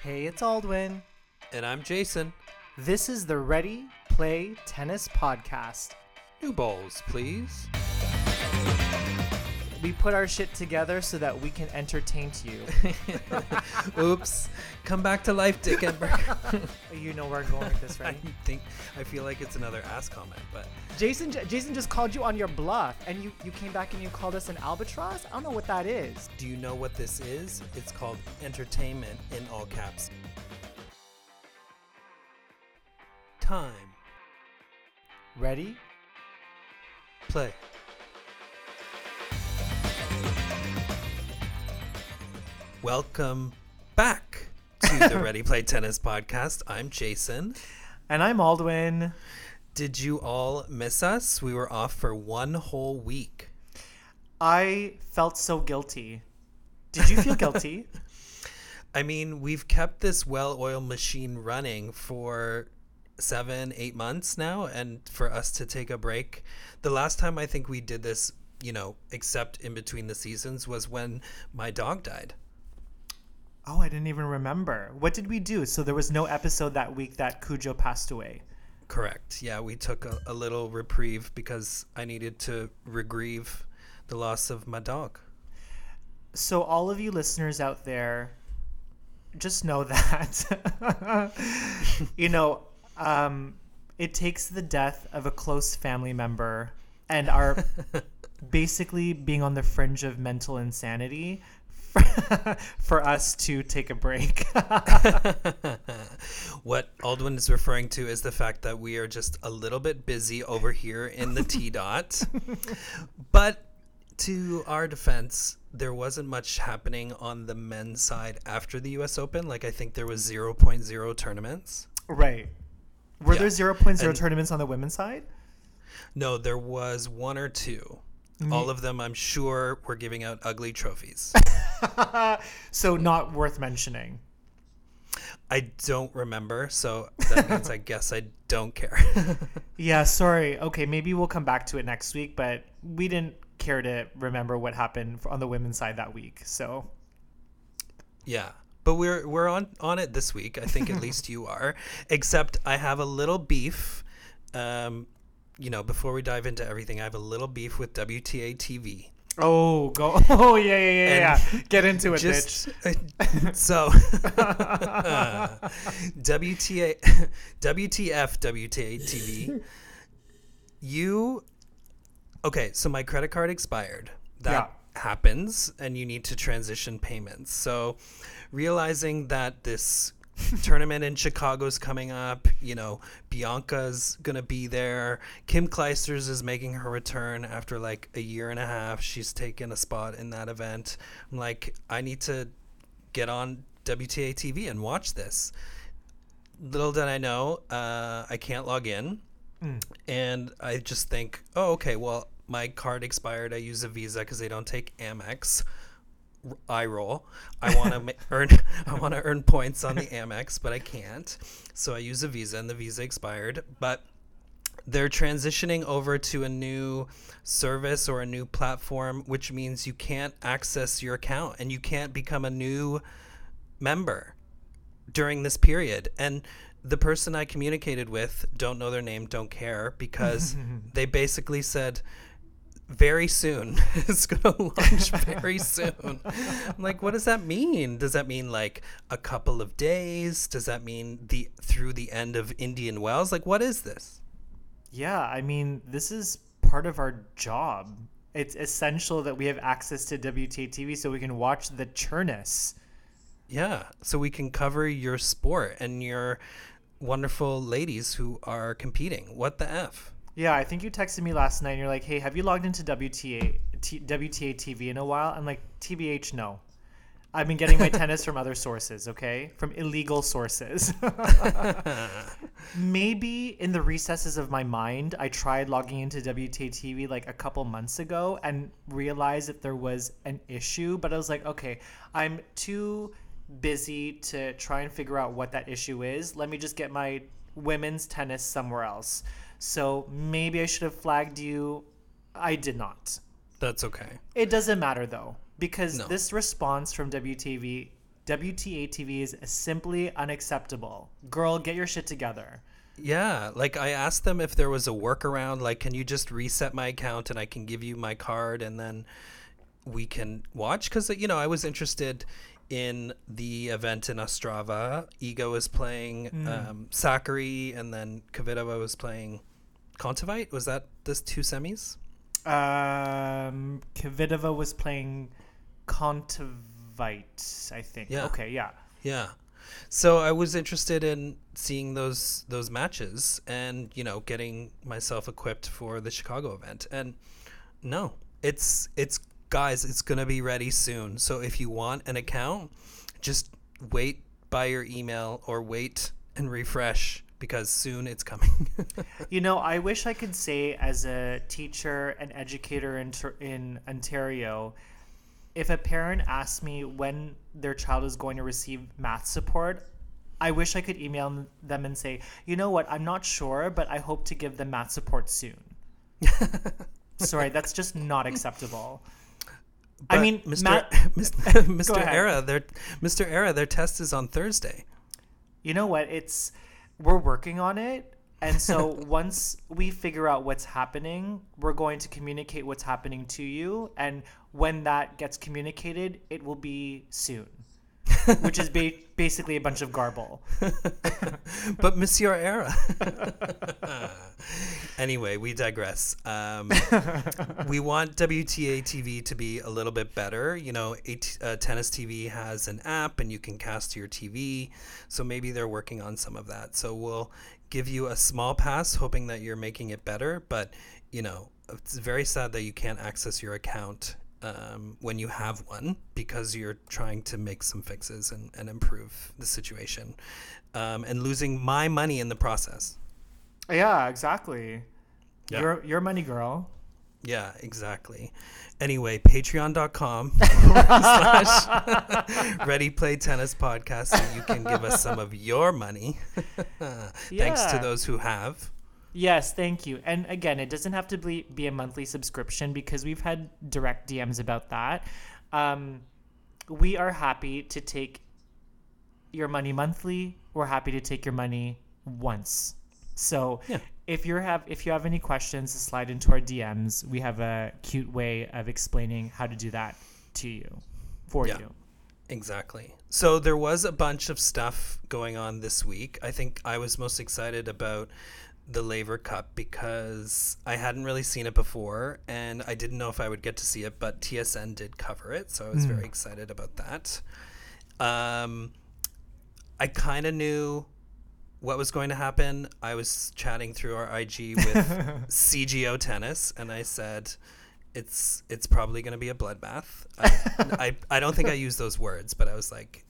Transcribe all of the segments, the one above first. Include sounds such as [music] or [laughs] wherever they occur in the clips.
Hey, it's Aldwin. And I'm Jason. This is the Ready Play Tennis Podcast. New balls, please. We put our shit together so that we can entertain you. [laughs] Oops. Come back to life, Dick Enberg. [laughs] you know where I'm going with this, right? [laughs] I think I feel like it's another ass comment, but Jason, Jason just called you on your bluff, and you you came back and you called us an albatross. I don't know what that is. do you know what this is? It's called entertainment in all caps. Time. Ready? Play. Welcome back to the [laughs] Ready Play Tennis podcast. I'm Jason. And I'm Aldwin. Did you all miss us? We were off for one whole week. I felt so guilty. Did you feel guilty? [laughs] I mean, we've kept this well oiled machine running for seven, eight months now, and for us to take a break. The last time I think we did this, you know, except in between the seasons, was when my dog died. Oh, I didn't even remember. What did we do? So there was no episode that week that Cujo passed away. Correct. Yeah, we took a, a little reprieve because I needed to regrieve the loss of my dog. So all of you listeners out there, just know [laughs] that [laughs] you know um, it takes the death of a close family member and our [laughs] basically being on the fringe of mental insanity [laughs] for us to take a break. [laughs] [laughs] what Aldwin is referring to is the fact that we are just a little bit busy over here in the T dot. but to our defense, there wasn't much happening on the men's side after the US Open. Like I think there was 0.0 tournaments. right. Were Yeah. there 0.0 And- tournaments on the women's side? No, there was one or two. All of them, I'm sure, were giving out ugly trophies. [laughs] so not worth mentioning. I don't remember, so that means I [laughs] guess I don't care. [laughs] Yeah, sorry. Okay, maybe we'll come back to it next week, but we didn't care to remember what happened on the women's side that week. So, Yeah. But we're we're on on it this week. I think at least you are. Except I have a little beef. Um, you know, before we dive into everything, I have a little beef with WTA TV. oh, go. [laughs] Oh, yeah, yeah, yeah, yeah. Get into it, Just bitch. Uh, so [laughs] WTA [laughs] WTF WTA TV. You okay? So my credit card expired. That happens, and you need to transition payments. So realizing that this [laughs] tournament in Chicago's coming up, you know, Bianca's gonna be there. Kim Clijsters is making her return after like a year and a half. She's taken a spot in that event. I'm like, I need to get on WTA TV and watch this. Little did I know, uh, I can't log in. And I just think, oh, okay, well, my card expired. I use a Visa because they don't take Amex. I roll. I want to ma- [laughs] earn. I want to earn points on the [laughs] Amex, but I can't. So I use a Visa, and the Visa expired. But they're transitioning over to a new service or a new platform, which means you can't access your account and you can't become a new member during this period. And the person I communicated with, don't know their name, don't care, because [laughs] they basically said, very soon. [laughs] it's going [laughs] to launch very soon. I'm like, what does that mean? Does that mean like a couple of days? Does that mean the through the end of Indian Wells? Like, what is this? Yeah, I mean, this is part of our job. It's essential that we have access to WTA TV so we can watch the churness. Yeah, so we can cover your sport and your wonderful ladies who are competing. What the f? Yeah, I think you texted me last night and you're like, hey, have you logged into WTA, T, WTA TV in a while? I'm like, TBH, no. I've been getting my [laughs] tennis from other sources, okay? From illegal sources. [laughs] Maybe in the recesses of my mind, I tried logging into WTA TV like a couple months ago and realized that there was an issue, but I was like, okay, I'm too busy to try and figure out what that issue is. Let me just get my women's tennis somewhere else. So maybe I should have flagged you. I did not. That's okay. It doesn't matter though, because No. this response from WTV WTA TV is simply unacceptable. Girl, get your shit together. Yeah, like I asked them if there was a workaround, like can you just reset my account and I can give you my card and then we can watch cuz you know, I was interested in the event in Ostrava. Iga was playing Mm. um, Sakkari and then Kvitova was playing Kontaveit. Was that this two semis? Um, Kvitova was playing Kontaveit, I think. Yeah. Okay, yeah. Yeah. So I was interested in seeing those those matches and you know getting myself equipped for the Chicago event. And no, it's it's guys, it's gonna be ready soon. So if you want an account, just wait by your email or wait and refresh because soon it's coming. [laughs] You know, I wish I could say, as a teacher and educator in, in Ontario, if a parent asks me when their child is going to receive math support, I wish I could email them and say, you know what, I'm not sure, but I hope to give them math support soon. [laughs] Sorry, that's just not acceptable. I mean, Mr. Matt- [laughs] Mr. [laughs] [laughs] Mr. Era, their Mr. Era, their test is on Thursday. you know what it's we're working on it and so once we figure out what's happening we're going to communicate what's happening to you and when that gets communicated it will be soon which is ba- basically a bunch of garble [laughs] but Monsieur Era. [laughs] anyway, we digress. Um, we want WTA TV to be a little bit better. You know, AT, uh, Tennis TV has an app and you can cast to your TV. So maybe they're working on some of that. So we'll give you a small pass, hoping that you're making it better. But, you know, it's very sad that you can't access your account um, when you have one because you're trying to make some fixes and, and improve the situation um, and losing my money in the process. yeah exactly Yeah. your your money girl Yeah, exactly. Anyway, patreon.com [laughs] slash [laughs] ready play tennis podcast so you can give us some of your money. [laughs] Thanks to those who have. Yes, thank you. And again, it doesn't have to be, be a monthly subscription because we've had direct DMs about that. Um, we are happy to take your money monthly. We're happy to take your money once. So Yeah. if you have if you have any questions, slide into our DMs. We have a cute way of explaining how to do that to you, for Yeah. you. Exactly. So there was a bunch of stuff going on this week. I think I was most excited about the Laver Cup because I hadn't really seen it before and I didn't know if I would get to see it, but TSN did cover it, so I was very excited about that. Um, I kind of knew what was going to happen. I was chatting through our IG with [laughs] CGO Tennis, and I said, "It's it's probably going to be a bloodbath." [laughs] I, I I don't think I used those words, but I was like,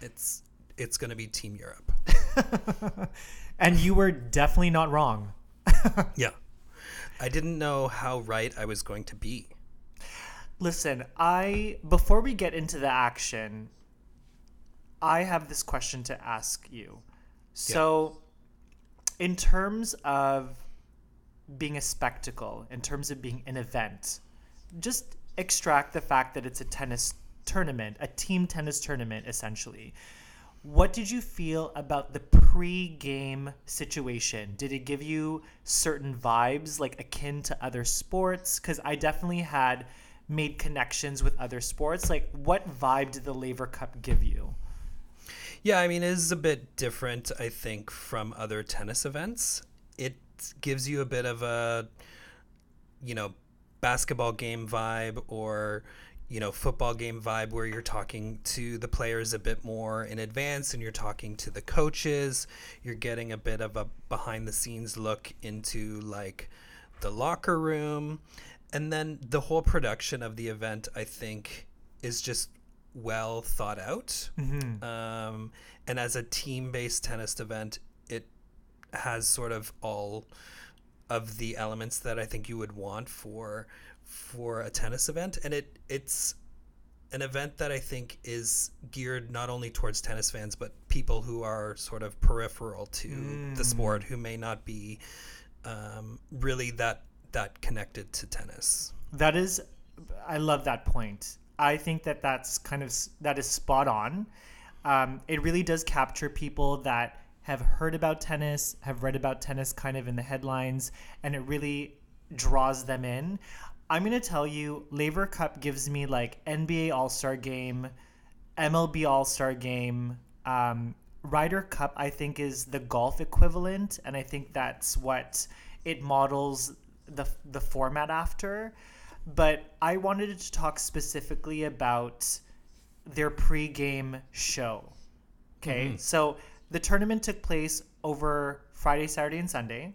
"It's it's going to be Team Europe." [laughs] and you were definitely not wrong. [laughs] Yeah, I didn't know how right I was going to be. Listen, I before we get into the action, I have this question to ask you. So, in terms of being a spectacle, in terms of being an event, just extract the fact that it's a tennis tournament, a team tennis tournament essentially. What did you feel about the pre-game situation? Did it give you certain vibes like akin to other sports? Cuz I definitely had made connections with other sports. Like what vibe did the Laver Cup give you? Yeah, I mean, it is a bit different, I think, from other tennis events. It gives you a bit of a, you know, basketball game vibe or, you know, football game vibe where you're talking to the players a bit more in advance and you're talking to the coaches. You're getting a bit of a behind the scenes look into like the locker room. And then the whole production of the event, I think, is just well thought out. Um, and as a team based tennis event, it has sort of all of the elements that I think you would want for for a tennis event. And it it's an event that I think is geared not only towards tennis fans, but people who are sort of peripheral to the sport who may not be um, really that that connected to tennis. That is, I love that point. I think that that's kind of that is spot on. um, it really does capture people that have heard about tennis, have read about tennis kind of in the headlines, and it really draws them in. I'm going to tell you, Laver Cup gives me like NBA All Star Game, MLB All Star Game. Um, Ryder Cup, I think, is the golf equivalent, and I think that's what it models the, the format after. But I wanted to talk specifically about their pre-game show. Okay, mm-hmm. so the tournament took place over Friday, Saturday, and Sunday.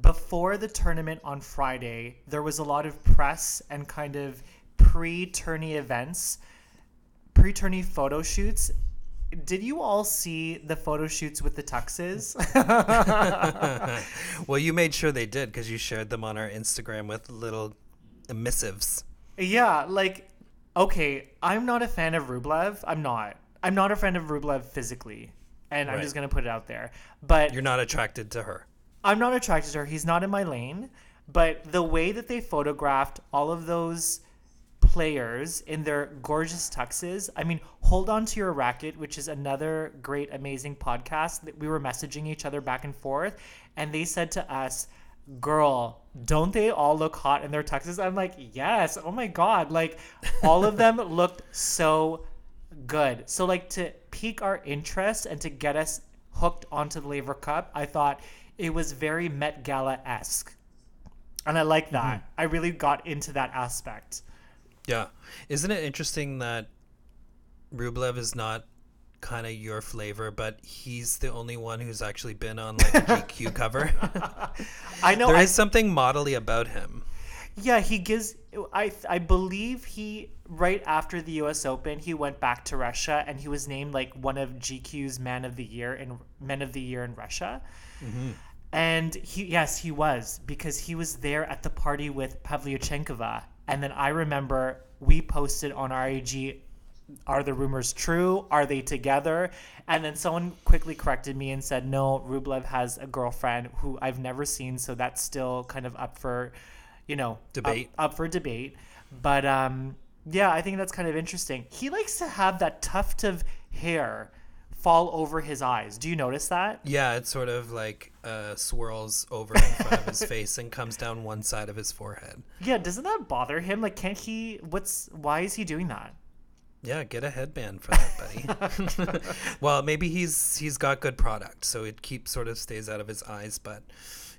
Before the tournament on Friday, there was a lot of press and kind of pre-tourney events, pre-tourney photo shoots. Did you all see the photo shoots with the tuxes? [laughs] well, you made sure they did because you shared them on our Instagram with little missives. Yeah, like okay, I'm not a fan of Rublev. I'm not. I'm not a fan of Rublev physically, and right. I'm just gonna put it out there. But you're not attracted to her. I'm not attracted to her. He's not in my lane. But the way that they photographed all of those players in their gorgeous tuxes. I mean, hold on to your racket, which is another great, amazing podcast that we were messaging each other back and forth, and they said to us girl, don't they all look hot in their tuxes? I'm like, yes. Oh my god, like all of them [laughs] looked so good. So like to pique our interest and to get us hooked onto the Laver Cup, I thought it was very Met Gala esque, and I like that. Mm-hmm. I really got into that aspect. Yeah, isn't it interesting that Rublev is not kind of your flavor, but he's the only one who's actually been on like a [laughs] GQ cover. I know there I, is something modelly about him. Yeah, he gives. I I believe he right after the U.S. Open he went back to Russia and he was named like one of GQ's Man of the Year in Men of the Year in Russia. Mm-hmm. And he yes he was because he was there at the party with Pavlyuchenkova. And then I remember we posted on our IG are the rumors true? Are they together? And then someone quickly corrected me and said, no, Rublev has a girlfriend who I've never seen, so that's still kind of up for, you know, debate. Up, up for debate. But um, yeah, I think that's kind of interesting. He likes to have that tuft of hair fall over his eyes. Do you notice that? Yeah, it sort of like uh, swirls over in front of his [laughs] face and comes down one side of his forehead. Yeah, doesn't that bother him? Like, can't he? What's why is he doing that? Yeah, get a headband for that, buddy. [laughs] well, maybe he's he's got good product, so it keeps sort of stays out of his eyes. But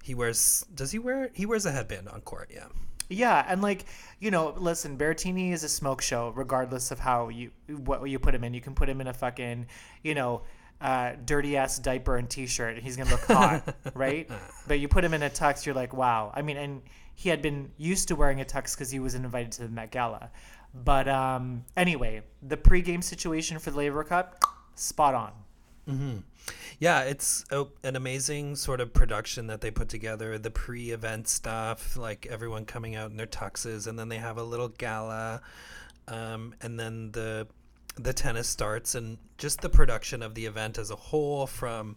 he wears does he wear he wears a headband on court? Yeah. Yeah, and like you know, listen, Berrettini is a smoke show, regardless of how you what you put him in. You can put him in a fucking you know uh, dirty ass diaper and t-shirt, and he's gonna look hot, [laughs] right? But you put him in a tux, you're like, wow. I mean, and he had been used to wearing a tux because he was invited to the Met Gala. But um, anyway, the pregame situation for the Laver Cup, spot on. Mm-hmm. Yeah, it's a, an amazing sort of production that they put together. The pre-event stuff, like everyone coming out in their tuxes, and then they have a little gala, um, and then the the tennis starts, and just the production of the event as a whole, from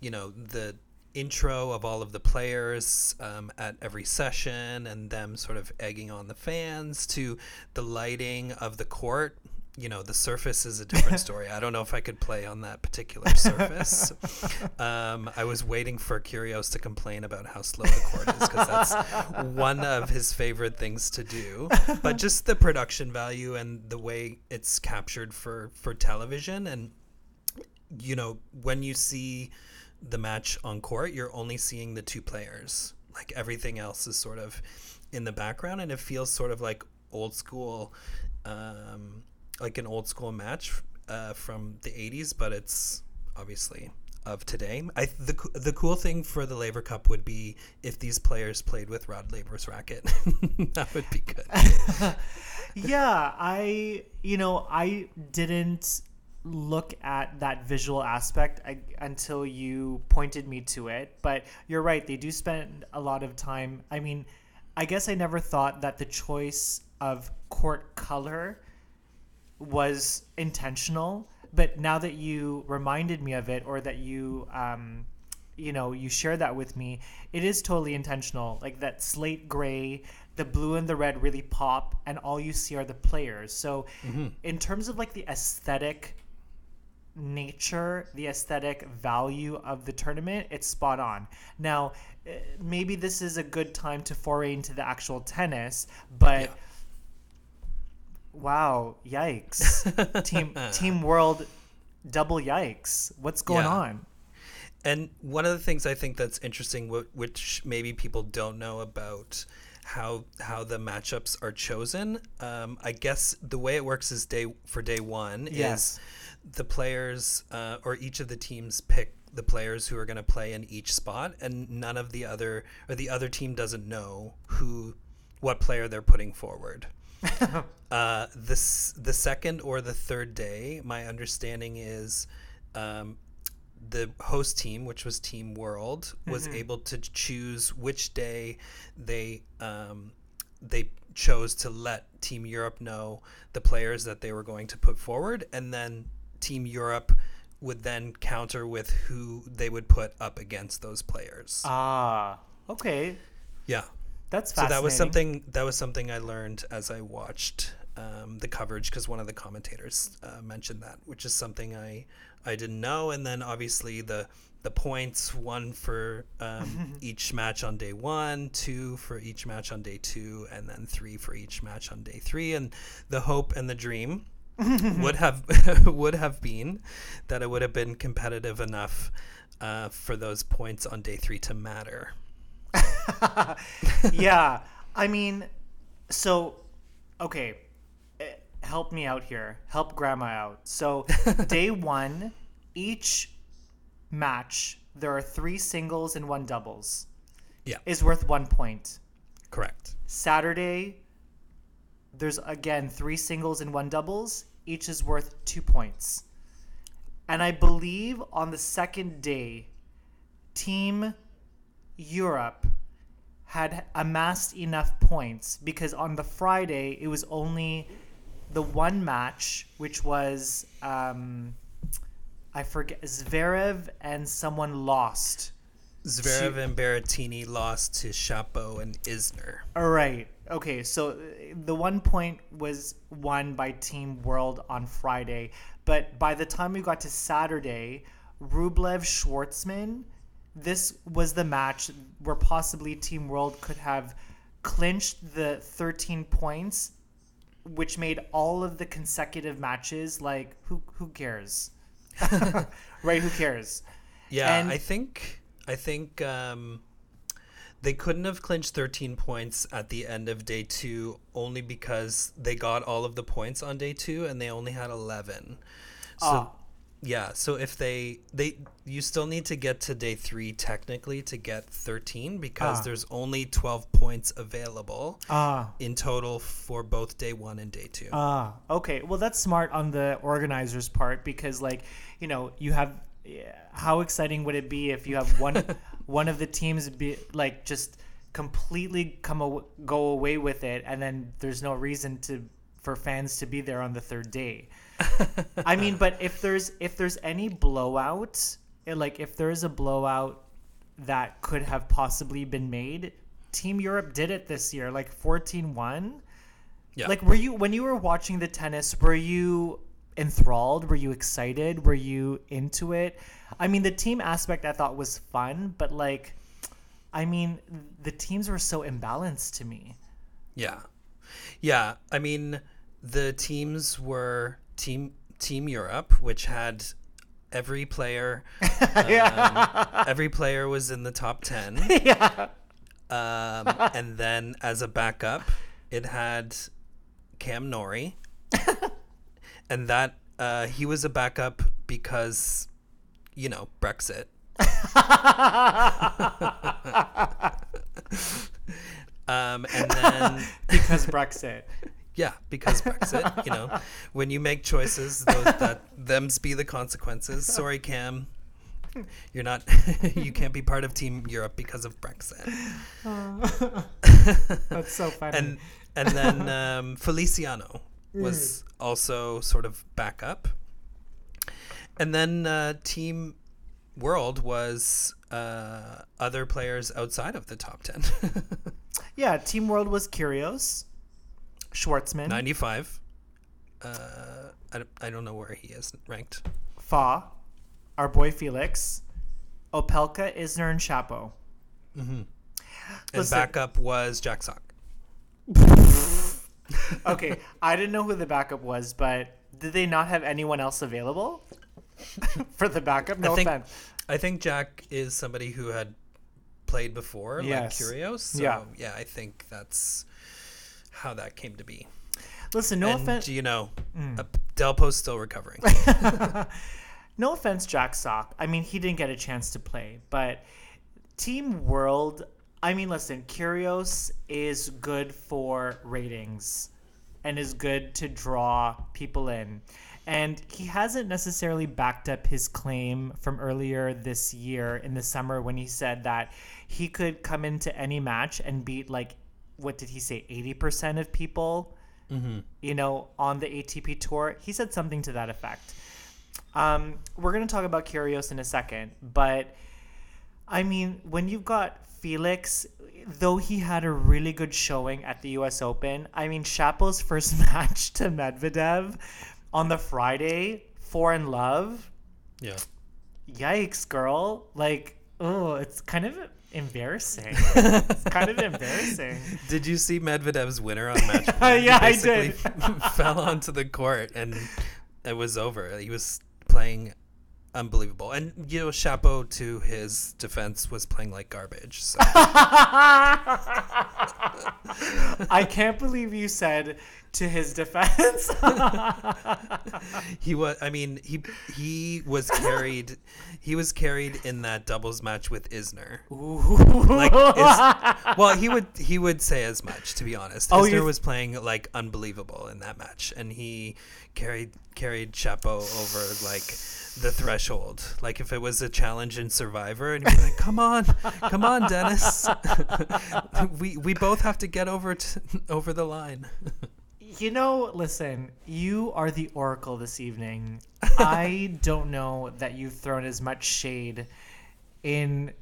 you know the intro of all of the players um, at every session and them sort of egging on the fans to the lighting of the court you know the surface is a different [laughs] story. I don't know if i could play on that particular surface. [laughs] Um, i was waiting for Kyrgios to complain about how slow the court is because that's [laughs] one of his favorite things to do. But just the production value and the way it's captured for for television and you know when you see the match on court, you're only seeing the two players. Like everything else is sort of in the background, and it feels sort of like old school, um, like an old school match uh, from the '80s, but it's obviously of today. I the the cool thing for the Laver Cup would be if these players played with Rod Laver's racket. [laughs] that would be good. [laughs] yeah, I you know I didn't look at that visual aspect I, until you pointed me to it. But you're right, they do spend a lot of time. I mean, I guess I never thought that the choice of court color was intentional. But now that you reminded me of it, or that you, um, you know, you share that with me, it is totally intentional. Like that slate gray, the blue and the red really pop, and all you see are the players. So, mm-hmm. in terms of like the aesthetic nature, the aesthetic value of the tournament, it's spot on. Now, eh, maybe this is a good time to foray into the actual tennis, but Yeah. Wow, yikes. team [laughs] Team World double yikes. What's going Yeah. on? And one of the things I think that's interesting, which maybe people don't know about how how the matchups are chosen. Um, I guess the way it works is day for day one Yes. is the players uh, or each of the teams pick the players who are going to play in each spot, and none of the other or the other team doesn't know who what player they're putting forward. [laughs] Uh, this the second or the third day, my understanding is um, the host team, which was Team World, was able to choose which day they um, they chose to let Team Europe know the players that they were going to put forward, and then Team Europe would then counter with who they would put up against those players. Ah, okay. yeah. That's So that was something that was something I learned as I watched um, the coverage because one of the commentators uh, mentioned that, which is something I I didn't know. And then obviously the the points one for um, [laughs] each match on day one, two for each match on day two, and then three for each match on day three. And the hope and the dream [laughs] would have [laughs] would have been that it would have been competitive enough uh, for those points on day three to matter. [laughs] yeah. I mean, so, okay. eh, Help me out here. Help grandma out. So, [laughs] day one, each match, there are three singles and one doubles, Yeah, is worth one point. correct. Saturday, there's again three singles and one doubles. Each is worth two points. And I believe on the second day, Team Europe had amassed enough points because on the Friday, it was only the one match, which was, um, I forget, Zverev and someone lost. Zverev and Berrettini lost to Shapo and Isner. All right. Okay. So uh, the one point was won by Team World on Friday, but by the time we got to Saturday, Rublev Schwartzman, this was the match where possibly Team World could have clinched the 13 points, which made all of the consecutive matches like who who cares, [laughs] right? Who cares? Yeah, And- I think I think um, they couldn't have clinched 13 points at the end of day two only because they got all of the points on day two and they only had 11. So Ah. Yeah, so if they they you still need to get to day three technically to get 13 because Ah. there's only 12 points available Ah. in total for both day one and day two. Ah, okay. Well, that's smart on the organizers' part because, like, you know, you have. yeah, How exciting would it be if you have one [laughs] one of the teams be like just completely come aw- go away with it, and then there's no reason to for fans to be there on the third day. [laughs] I mean, but if there's if there's any blowout, like if there is a blowout that could have possibly been made, Team Europe did it this year, like 14-1. Yeah. Like, were you when you were watching the tennis? Were you enthralled? Were you excited? Were you into it? I mean, the team aspect I thought was fun, but like, I mean, the teams were so imbalanced to me. Yeah. Yeah, I mean the teams were team Team Europe, which had every player [laughs] um, every player was in the top 10. [laughs] yeah. Um, and then as a backup, it had Cam Norrie. [laughs] and that uh, he was a backup because you know, Brexit. um, and then because Brexit. Yeah, because Brexit, you know, [laughs] when you make choices, those, that them's be the consequences. Sorry, Cam, you're not, [laughs] you can't be part of Team Europe because of Brexit. That's so [laughs] funny. And and then um, Feliciano was also sort of backup, and then uh, Team World was uh, other players outside of the top ten. yeah, Team World was Kyrgios, Schwartzman, 95. Uh, I, don't- I don't know where he is ranked. Fa, our boy Felix, Opelka, Isner, and Shapo. And Listen. backup was Jack Sock. [laughs] Okay, I didn't know who the backup was, but did they not have anyone else available [laughs] for the backup? No I think offense. I think Jack is somebody who had played before, Yes. like Kyrgios. So Yeah. yeah, I think that's how that came to be. Listen, no offense. you know, Mm. uh, Delpo's still recovering. [laughs] no offense, Jack Sock. I mean, he didn't get a chance to play, but Team World. I mean, listen, Kyrgios is good for ratings and is good to draw people in. And he hasn't necessarily backed up his claim from earlier this year in the summer when he said that he could come into any match and beat, like, what did he say, 80% of people, you know, on the ATP tour. He said something to that effect. Um, we're going to talk about Kyrgios in a second, but I mean, when you've got Felix, though he had a really good showing at the U.S. Open, I mean, Shapo's [laughs] first match to Medvedev on the Friday, four in love. yeah. Yikes, girl! Like, oh, it's kind of embarrassing. [laughs] it's kind of embarrassing. Did you see Medvedev's winner on match [laughs] point? He Yeah, I did. [laughs] fell onto the court and it was over. He was playing unbelievable. And you know, Shapo to his defense was playing like garbage. So [laughs] I can't believe you said to his defense. [laughs] he was I mean, he he was carried he was carried in that doubles match with Isner. Like is, well, he would he would say as much to be honest. Oh, Isner was playing like unbelievable in that match, and he carried carried Shapo over like the threshold. Like if it was a challenge in Survivor, and be like, "Come on, come on, Denis, [laughs] we we both have to get over t- over the line." You know, listen, you are the oracle this evening. [laughs] I don't know that you've thrown as much shade in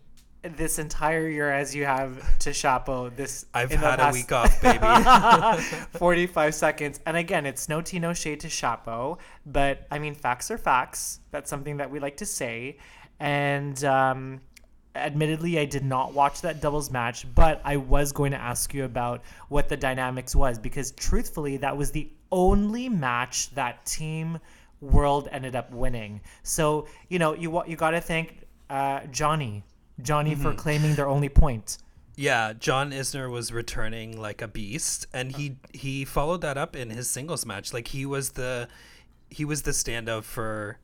this entire year as you have to Shapo this I've had a week off, baby. [laughs] 45 seconds. And again, it's no tea, no shade to Shapo, but I mean, facts are facts. That's something that we like to say. And um, admittedly, I did not watch that doubles match, but I was going to ask you about what the dynamics was because truthfully, that was the only match that Team World ended up winning. So, you know, you, you got to thank uh, Johnny. Johnny for claiming their only point. Yeah, John Isner was returning like a beast, and he he followed that up in his singles match. Like he was the he was the standout for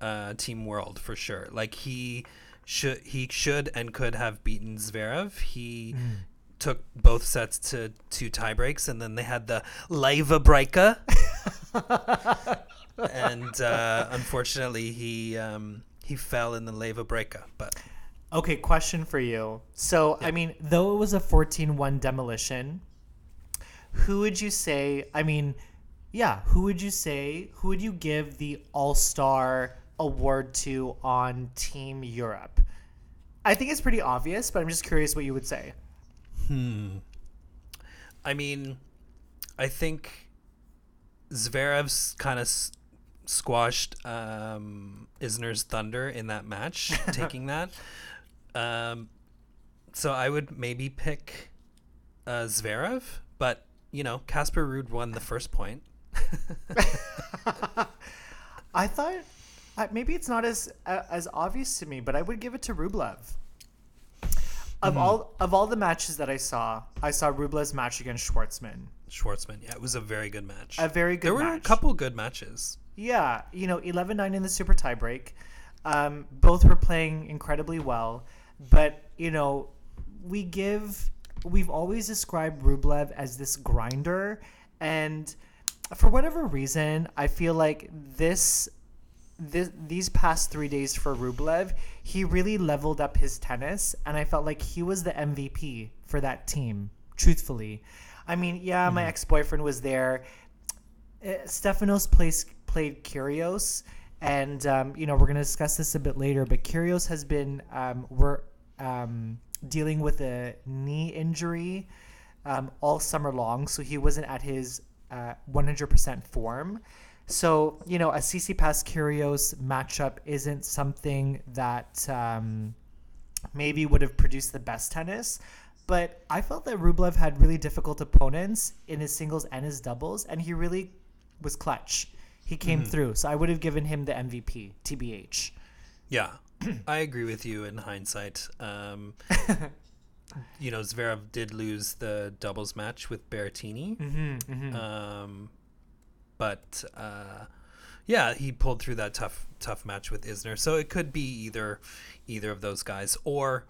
uh, Team World for sure. Like he should he should and could have beaten Zverev. He took both sets to two tie breaks, and then they had the Laver breaker. [laughs] and uh, unfortunately, he um, he fell in the Laver breaker, but. Okay, question for you. So, I mean, though it was a 14 1 demolition, who would you say? I mean, yeah, who would you say? Who would you give the All Star award to on Team Europe? I think it's pretty obvious, but I'm just curious what you would say. Hmm. I mean, I think Zverev's kind of s- squashed um, Isner's thunder in that match, [laughs] taking that. Um, so I would maybe pick uh, Zverev, but you know, Casper Ruud won the first point. [laughs] I thought uh, maybe it's not as uh, as obvious to me, but I would give it to Rublev. Of all of all the matches that I saw, I saw Rublev's match against Schwartzman. Schwartzman, yeah, it was a very good match. A very good there were a couple good matches. Yeah, you know, 11 9 in the super tiebreak. Um, both were playing incredibly well. But, you know, we give, we've always described Rublev as this grinder. And for whatever reason, I feel like this. This, these past three days for Rublev, he really leveled up his tennis, and I felt like he was the MVP for that team. Truthfully, I mean, yeah, my ex boyfriend was there. Uh, Stefanos plays played Kyrgios, and um, you know we're gonna discuss this a bit later. But Kyrgios has been um, we're um, dealing with a knee injury um, all summer long, so he wasn't at his uh, 100% form. So, you know, a Tsitsipas Kyrgios matchup isn't something that um, maybe would have produced the best tennis. But I felt that Rublev had really difficult opponents in his singles and his doubles, and he really was clutch. He came through. So I would have given him the MVP, TBH. Yeah, I agree with you in hindsight. Um, [laughs] you know, Zverev did lose the doubles match with Berrettini. Mm-hmm, Um, but uh, yeah, he pulled through that tough tough match with Isner. So it could be either either of those guys or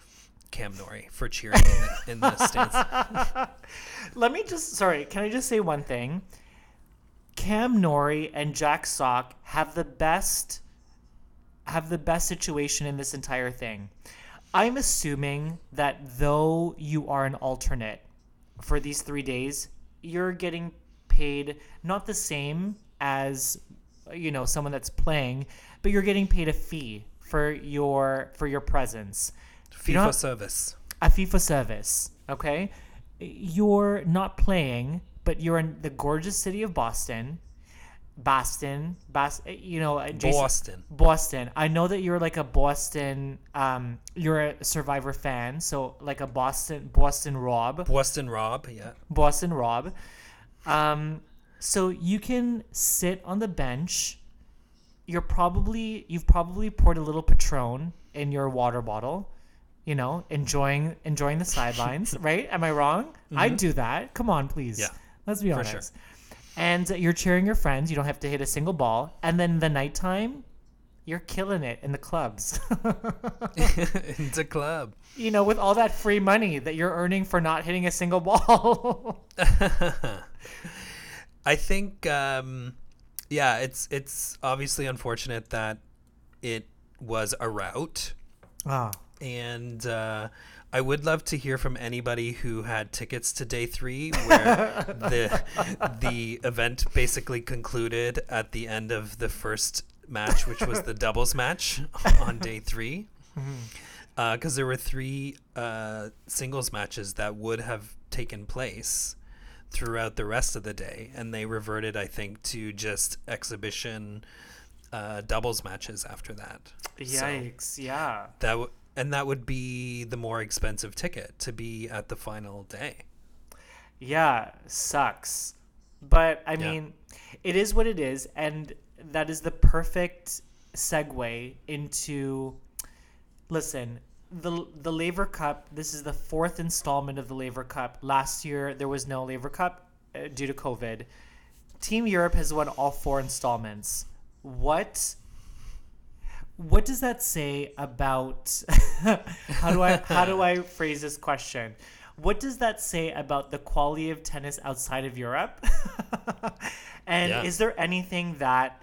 Cam Norrie for cheering in, in the stands. [laughs] Let me just sorry, can I just say one thing? Cam Norrie and Jack Sock have the best have the best situation in this entire thing. I'm assuming that though you are an alternate for these 3 days, you're getting paid not the same as you know someone that's playing, but you're getting paid a fee for your for your presence. FIFA know- service. a FIFA service, okay? You're not playing, but you're in the gorgeous city of Boston. Boston, Bos- you know, uh, Jason- Boston. Boston. I know that you're like a Boston, um, you're a Survivor fan, so like a Boston, Boston Rob, Boston Rob, yeah. Boston Rob. Um, so you can sit on the bench. You're probably you've probably poured a little Patron in your water bottle, you know, enjoying enjoying the sidelines, [laughs] right? Am I wrong? I do that. Come on, please. Mm-hmm. Yeah, Let's be for honest. sure. And you're cheering your friends. You don't have to hit a single ball. And then the nighttime, you're killing it in the clubs. [laughs] [laughs] Into club. you know, with all that free money that you're earning for not hitting a single [laughs] ball. I think, um, yeah, it's it's obviously unfortunate that it was a route, ah. and uh, I would love to hear from anybody who had tickets to day three, where [laughs] the the event basically concluded at the end of the first match, which was the doubles match [laughs] on day three. Because there were three uh, singles matches that would have taken place throughout the rest of the day, and they reverted, I think, to just exhibition uh, doubles matches after that. So- Yikes! yeah. that w- and that would be the more expensive ticket to be at the final day. Yeah, sucks. But I Yeah. mean, it is what it is, and that is the perfect segue into. Listen, the the Laver Cup. This is the fourth installment of the Laver Cup. Last year there was no Laver Cup uh, due to COVID. Team Europe has won all four installments. What? What does that say about [laughs] how do I how do I [laughs] phrase this question? What does that say about the quality of tennis outside of Europe? [laughs] and Yeah. is there anything that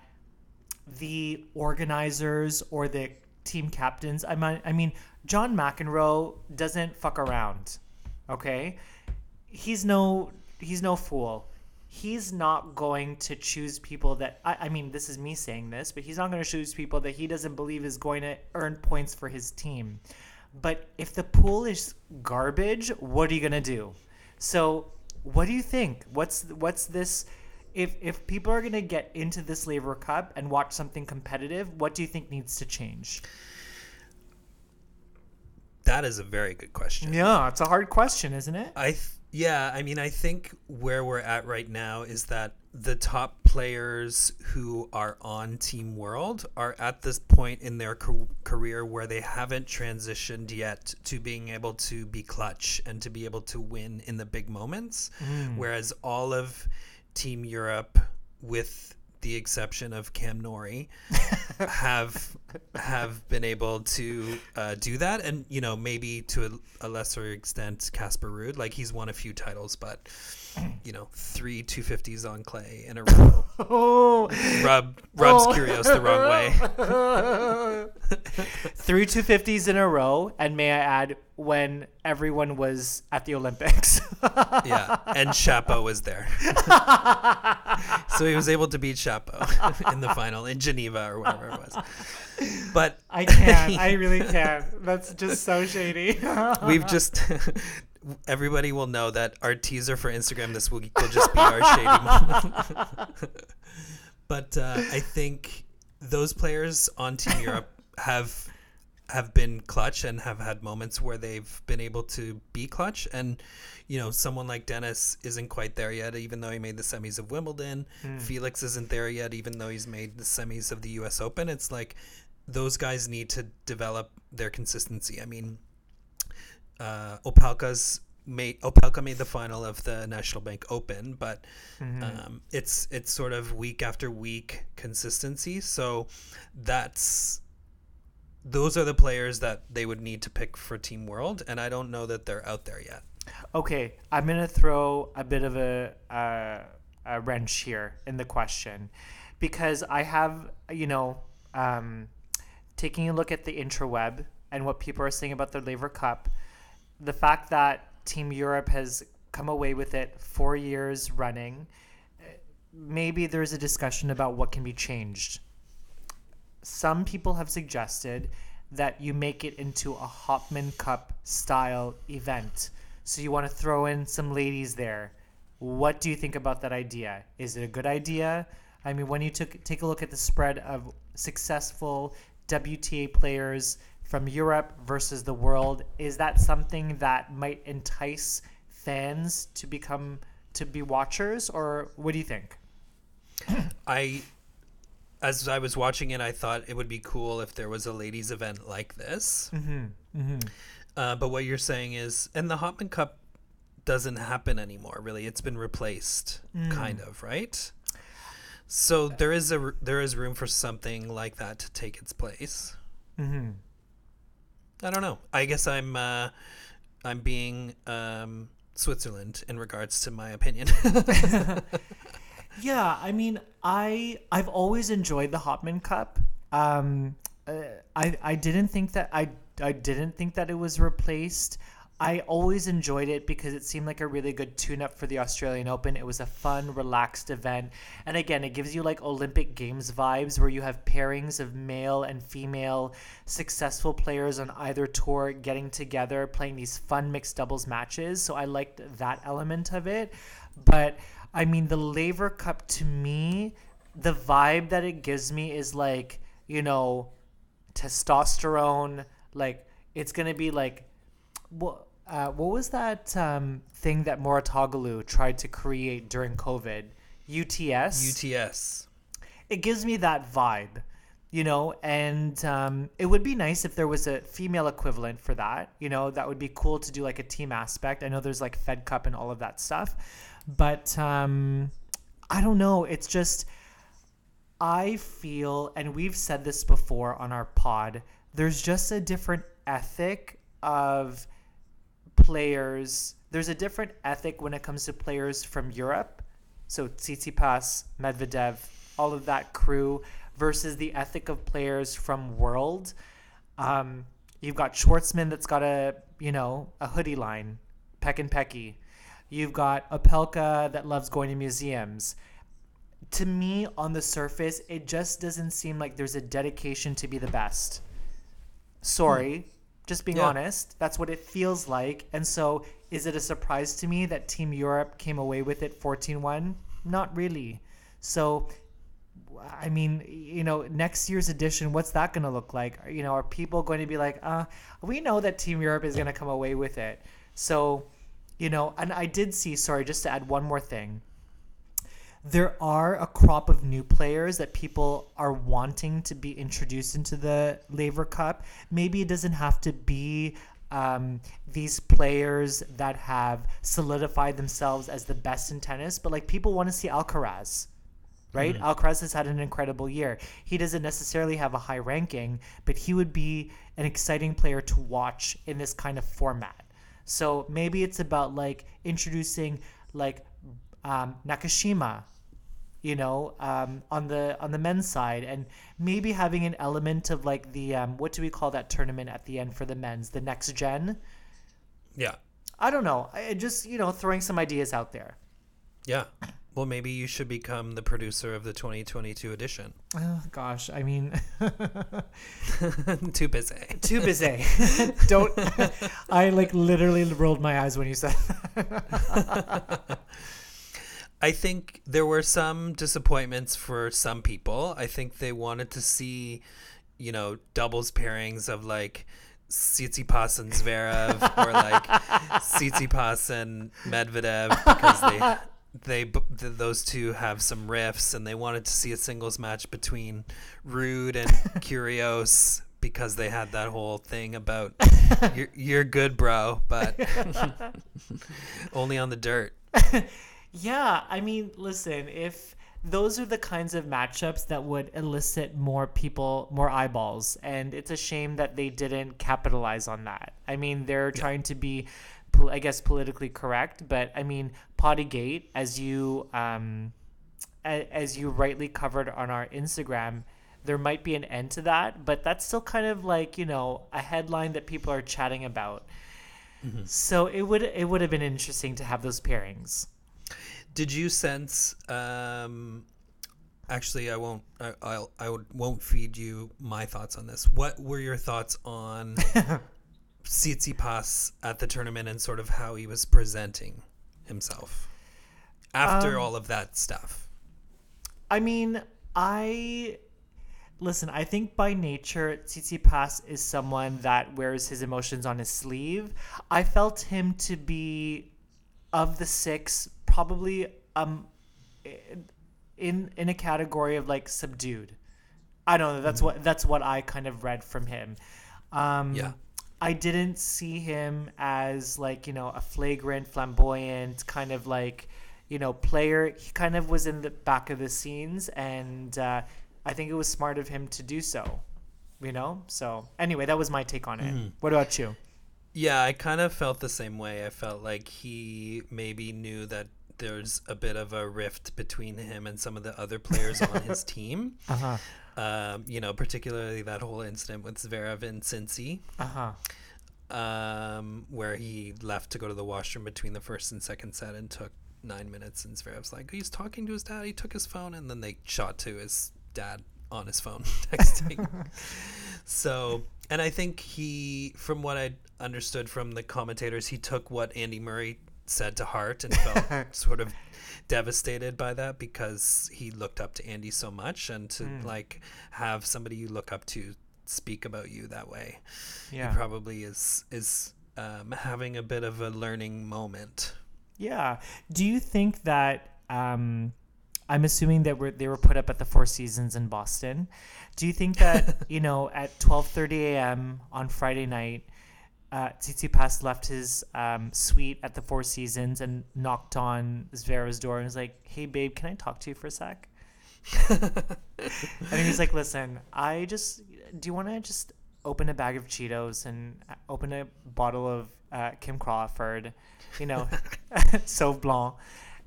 the organizers or the team captains I mean I mean John McEnroe doesn't fuck around. Okay? He's no he's no fool. He's not going to choose people that I, I mean this is me saying this, but he's not going to choose people that he doesn't believe is going to earn points for his team. But if the pool is garbage, what are you going to do? So, what do you think? What's what's this if if people are going to get into this Laver Cup and watch something competitive, what do you think needs to change? That is a very good question. Yeah, it's a hard question, isn't it? I th- yeah, I mean, I think where we're at right now is that the top players who are on Team World are at this point in their ca- career where they haven't transitioned yet to being able to be clutch and to be able to win in the big moments. Mm. Whereas all of Team Europe, with the exception of Cam Norrie, [laughs] have have been able to uh, do that, and you know maybe to a, a lesser extent Casper Ruud, like he's won a few titles, but [clears throat] you know three 250s on clay in a row. Oh, [laughs] Rub rubs Oh. Kyrgios the wrong way. [laughs] three 250s in a row, and may I add, when everyone was at the Olympics. [laughs] Yeah, and Shapo was there, so he was able to beat Shapo in the final in Geneva or wherever it was. But I can't. I really can't. That's just so shady. We've just everybody will know that our teaser for Instagram this week will just be our shady moment. [laughs] but uh, I think those players on Team [laughs] Europe have have been clutch and have had moments where they've been able to be clutch and you know someone like Denis isn't quite there yet even though he made the semis of Wimbledon Hmm. Felix isn't there yet even though he's made the semis of the US Open it's like those guys need to develop their consistency I mean uh, Opelka's made Opelka made the final of the National Bank Open, but um, it's it's sort of week after week consistency. So that's those are the players that they would need to pick for Team World, and I don't know that they're out there yet. Okay, I'm gonna throw a bit of a, uh, a wrench here in the question, because I have you know um, taking a look at the intraweb and what people are saying about the Laver Cup, the fact that Team Europe has come away with it four years running, maybe there's a discussion about what can be changed. Some people have suggested that you make it into a Hopman Cup style event. So you want to throw in some ladies there. What do you think about that idea? Is it a good idea? I mean, when you took take a look at the spread of successful WTA players from Europe versus the world, is that something that might entice fans to become to be watchers, or what do you think? [clears throat] I, as I was watching it, I thought it would be cool if there was a ladies' event like this. Uh, but what you're saying is, and the Hopman Cup doesn't happen anymore. Really, it's been replaced, kind of, right? So there is a there is room for something like that to take its place. Mm-hmm. I don't know. I guess I'm uh, I'm being um, Switzerland in regards to my opinion. [laughs] [laughs] Yeah, I mean, I I've always enjoyed the Hopman Cup. Um, uh, I I didn't think that I I didn't think that it was replaced. I always enjoyed it because it seemed like a really good tune-up for the Australian Open. It was a fun, relaxed event, and again, it gives you like Olympic Games vibes, where you have pairings of male and female successful players on either tour getting together, playing these fun mixed doubles matches. So I liked that element of it, but I mean, the Laver Cup to me, the vibe that it gives me is like, you know, testosterone. Like, it's going to be like, what, uh, what was that um, thing that Mouratoglou tried to create during COVID? UTS? UTS. it gives me that vibe, you know, and um, it would be nice if there was a female equivalent for that. You know, that would be cool to do like a team aspect. I know there's like Fed Cup and all of that stuff, but um, I don't know. It's just, I feel, and we've said this before on our pod, there's just a different ethic of players. There's a different ethic when it comes to players from Europe. So Tsitsipas, Medvedev, all of that crew versus the ethic of players from world. Um, you've got Schwartzman that's got a you know a hoodie line, Peck and Pecky. You've got Opelka that loves going to museums. To me, on the surface, it just doesn't seem like there's a dedication to be the best. Sorry, just being Yeah. honest. That's what it feels like. And so, is it a surprise to me that Team Europe came away with it 14 1? Not really. So, I mean, you know, next year's edition, what's that going to look like? You know, are people going to be like, uh, we know that Team Europe is going to come away with it. So, you know, and I did see, sorry, just to add one more thing. There are a crop of new players that people are wanting to be introduced into the Laver Cup. Maybe it doesn't have to be um, these players that have solidified themselves as the best in tennis, but like people want to see Alcaraz right? Alcaraz has had an incredible year. He doesn't necessarily have a high ranking, but he would be an exciting player to watch in this kind of format. So maybe it's about like introducing like um, Nakashima, you know, um, on the on the men's side, and maybe having an element of like the um, what do we call that tournament at the end for the men's, the next gen. Yeah. I don't know. I just you know throwing some ideas out there. Yeah. Well, maybe you should become the producer of the 2022 edition. Oh gosh, I mean. [laughs] Too busy. [laughs] too busy. [laughs] Don't. I like literally rolled my eyes when you said. I think there were some disappointments for some people. I think they wanted to see, you know, doubles pairings of like Tsitsipas and Zverev [laughs] or like Tsitsipas and Medvedev because they [laughs] they th- those two have some riffs and they wanted to see a singles match between Ruud and [laughs] Kyrgios because they had that whole thing about you're, you're good bro but only on the dirt Yeah, I mean, listen, if those are the kinds of matchups that would elicit more people, more eyeballs, and it's a shame that they didn't capitalize on that. I mean, they're trying to be, I guess, politically correct, but I mean, Pottygate, as you um, as you rightly covered on our Instagram, there might be an end to that, but that's still kind of like you know a headline that people are chatting about. So it would it would have been interesting to have those pairings. Did you sense? Um, actually, I won't. I, I'll. I won't feed you my thoughts on this. What were your thoughts on [laughs] Tsitsipas at the tournament and sort of how he was presenting himself after Um, all of that stuff? I mean, I listen. I think by nature, Tsitsipas is someone that wears his emotions on his sleeve. I felt him to be of the six, probably um, in in a category of like subdued. I don't know. That's what that's what I kind of read from him. Um, Yeah. I didn't see him as like you know a flagrant, flamboyant kind of like you know player. He kind of was in the back of the scenes, and uh, I think it was smart of him to do so. You know. So anyway, that was my take on it. What about you? Yeah, I kind of felt the same way. I felt like he maybe knew that there's a bit of a rift between him and some of the other players on [laughs] his team. Uh huh. Um, you know, particularly that whole incident with Zverev and Cincy. Uh huh. um, where he left to go to the washroom between the first and second set and took nine minutes. And Zverev's like, he's talking to his dad. He took his phone, and then they shot to his dad on his phone [laughs] texting. [laughs] so, and I think he, from what I understood from the commentators, he took what Andy Murray said to heart and felt [laughs] sort of devastated by that because he looked up to Andy so much and to like have somebody you look up to speak about you that way Yeah. he probably is is um, having a bit of a learning moment. Yeah. Do you think that um, I'm assuming that we're, they were put up at the Four Seasons in Boston? Do you think that [laughs] you know at 12:30 a.m. on Friday night, uh, Tsitsipas left his um, suite at the Four Seasons and knocked on Zverev's door and was like, "Hey, babe, can I talk to you for a sec?" and he's like, "Listen, I just do you want to just open a bag of Cheetos and uh, open a bottle of uh, Kim Crawford, you know, [laughs] [laughs] Sauv Blanc,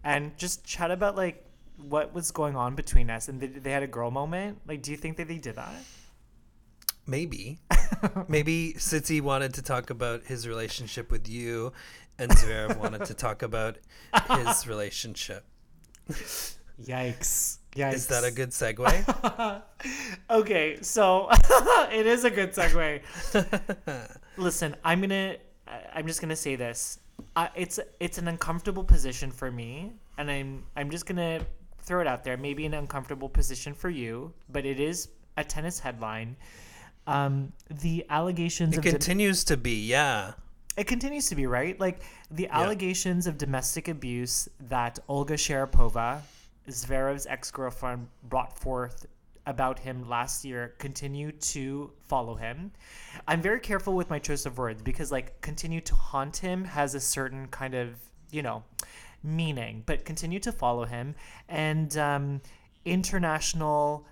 and just chat about like what was going on between us, and they, they had a girl moment. Like, do you think that they did that? Maybe, [laughs] maybe City wanted to talk about his relationship with you, and [laughs] Zverev wanted to talk about his [laughs] relationship. Yikes! Yikes! Is that a good segue? okay, so it is a good segue. Listen, I'm gonna. I- I'm just gonna say this. Uh, it's it's an uncomfortable position for me, and I'm I'm just gonna throw it out there. Maybe an uncomfortable position for you, but it is a tennis headline. Um, the allegations It continues to be, yeah. it continues to be right. Like the allegations of domestic abuse that Olga Sharypova, Zverev's ex-girlfriend, brought forth about him last year continue to follow him. I'm very careful with my choice of words because like continue to haunt him has a certain kind of, you know, meaning, but continue to follow him and um, international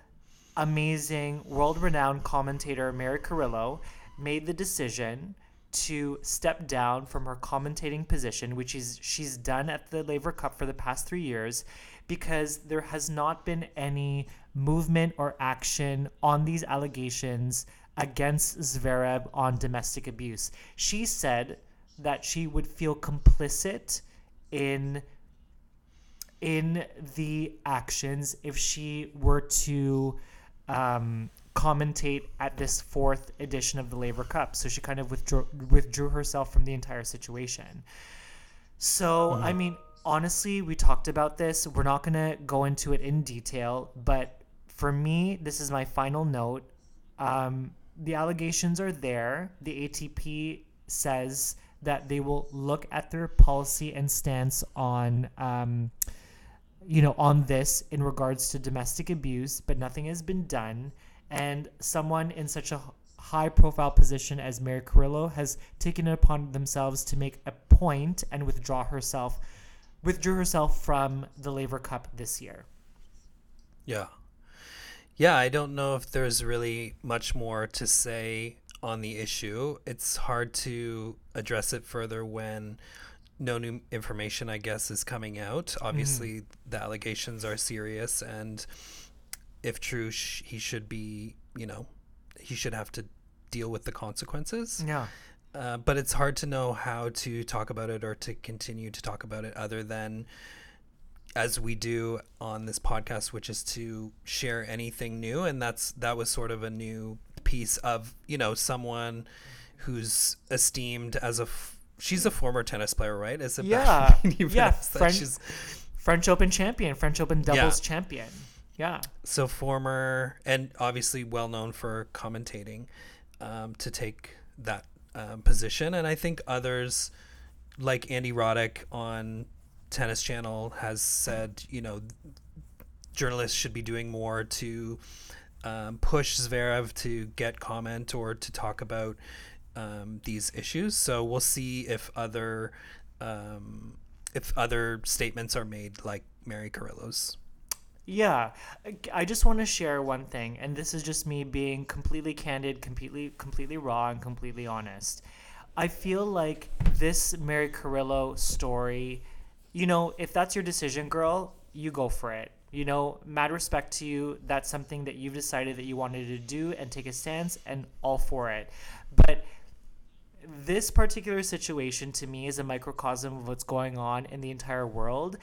amazing world-renowned commentator Mary Carillo made the decision to step down from her commentating position, which is she's done at the Laver Cup for the past three years, because there has not been any movement or action on these allegations against Zverev on domestic abuse. She said that she would feel complicit in in the actions if she were to um, commentate at this fourth edition of the Laver Cup. So she kind of withdrew withdrew herself from the entire situation. So I mean, honestly, we talked about this. We're not going to go into it in detail, but for me, this is my final note. Um, the allegations are there. The ATP says that they will look at their policy and stance on, um, you know, on this in regards to domestic abuse, but nothing has been done. And someone in such a high profile position as Mary Carillo has taken it upon themselves to make a point and withdraw herself withdrew herself from the Laver Cup this year. Yeah. Yeah, I don't know if there's really much more to say on the issue. It's hard to address it further when no new information, I guess, is coming out. Obviously, mm-hmm. the allegations are serious, and if true, sh- he should be, you know, he should have to deal with the consequences. Yeah. Uh, but it's hard to know how to talk about it or to continue to talk about it other than as we do on this podcast which is to share anything new and that's that was sort of a new piece of you know someone who's esteemed as a f- she's a former tennis player right? Is it yeah. [laughs] Yeah French, French Open champion French Open doubles yeah. champion. Yeah. So former and obviously well known for commentating um, to take that um, position, and I think others, like Andy Roddick on Tennis Channel, has said, you know, journalists should be doing more to um, push Zverev to get comment or to talk about um, these issues. So we'll see if other um, if other statements are made like Mary Carillo's. Yeah, I just want to share one thing, and this is just me being completely candid, completely, completely raw, and completely honest. I feel like this Mary Carillo story, you know, if that's your decision, girl, you go for it. You know, mad respect to you. That's something that you've decided that you wanted to do and take a stance, and all for it. But this particular situation to me is a microcosm of what's going on in the entire world.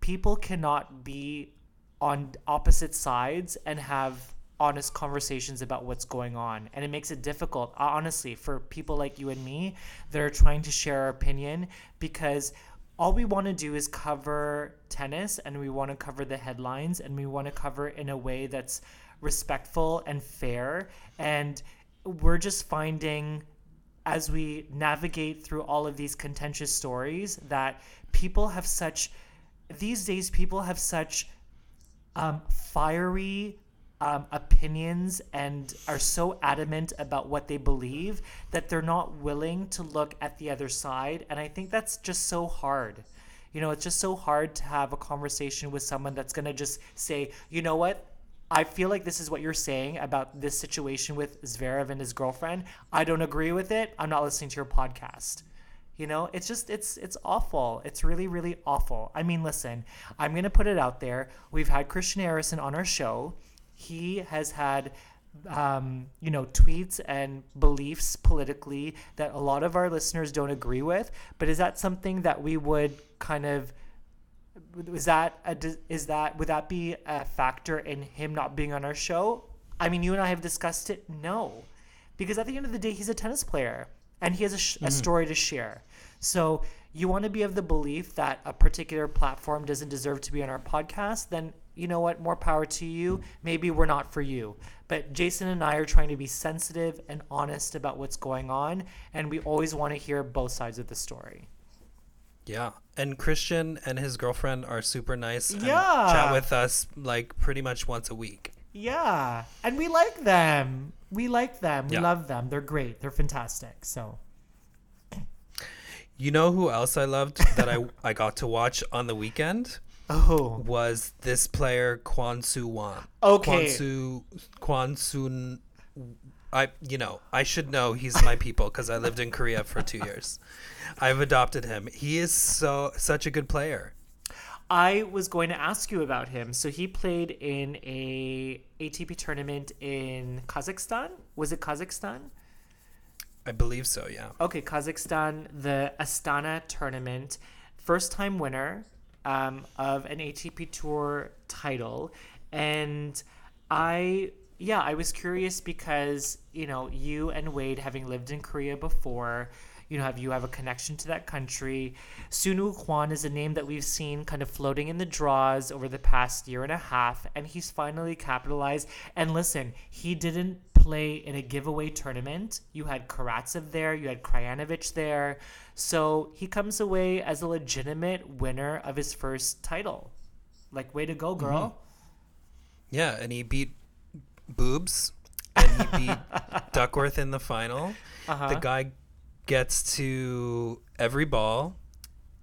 People cannot be on opposite sides and have honest conversations about what's going on. And it makes it difficult, honestly, for people like you and me that are trying to share our opinion because all we want to do is cover tennis and we want to cover the headlines and we want to cover in a way that's respectful and fair. And we're just finding as we navigate through all of these contentious stories that people have such these days people have such um, fiery um, opinions and are so adamant about what they believe that they're not willing to look at the other side. And I think that's just so hard. You know, it's just so hard to have a conversation with someone that's going to just say, you know what? I feel like this is what you're saying about this situation with Zverev and his girlfriend. I don't agree with it. I'm not listening to your podcast. You know, it's just it's it's awful. It's really really awful. I mean, listen, I'm gonna put it out there. We've had Christian Harrison on our show. He has had um, you know, tweets and beliefs politically that a lot of our listeners don't agree with. But is that something that we would kind of is that a, is that would that be a factor in him not being on our show? I mean, you and I have discussed it. No, because at the end of the day, he's a tennis player and he has a, sh- mm-hmm. a story to share. So you want to be of the belief that a particular platform doesn't deserve to be on our podcast, then you know what? More power to you. Maybe we're not for you. But Jason and I are trying to be sensitive and honest about what's going on, and we always want to hear both sides of the story. Yeah. And Christian and his girlfriend are super nice. yeah. Chat with us like pretty much once a week. Yeah. And we like them. We like them. We yeah. love them. They're great. They're fantastic. So you know who else I loved [laughs] that I, I got to watch on the weekend? Oh. Was this player Kwon Soo Wan. Okay. Kwon Soo Kwon Soon I you know, I should know he's my people because I lived in Korea for two years. I've adopted him. He is so such a good player. I was going to ask you about him. So he played in a ATP tournament in Kazakhstan. Was it Kazakhstan? I believe so, yeah. Okay, Kazakhstan, the Astana tournament, first time winner um, of an ATP Tour title. And I, yeah, I was curious because, you know, you and Wade, having lived in Korea before, you know have you have a connection to that country. Soonwoo Kwon is a name that we've seen kind of floating in the draws over the past year and a half, and he's finally capitalized. And listen, he didn't play in a giveaway tournament. You had Karatsev there, you had Krajinovic there, so he comes away as a legitimate winner of his first title. Like, way to go, girl. Mm-hmm. Yeah, and he beat Boobs [laughs] and he beat Duckworth in the final. Uh-huh. The guy gets to every ball,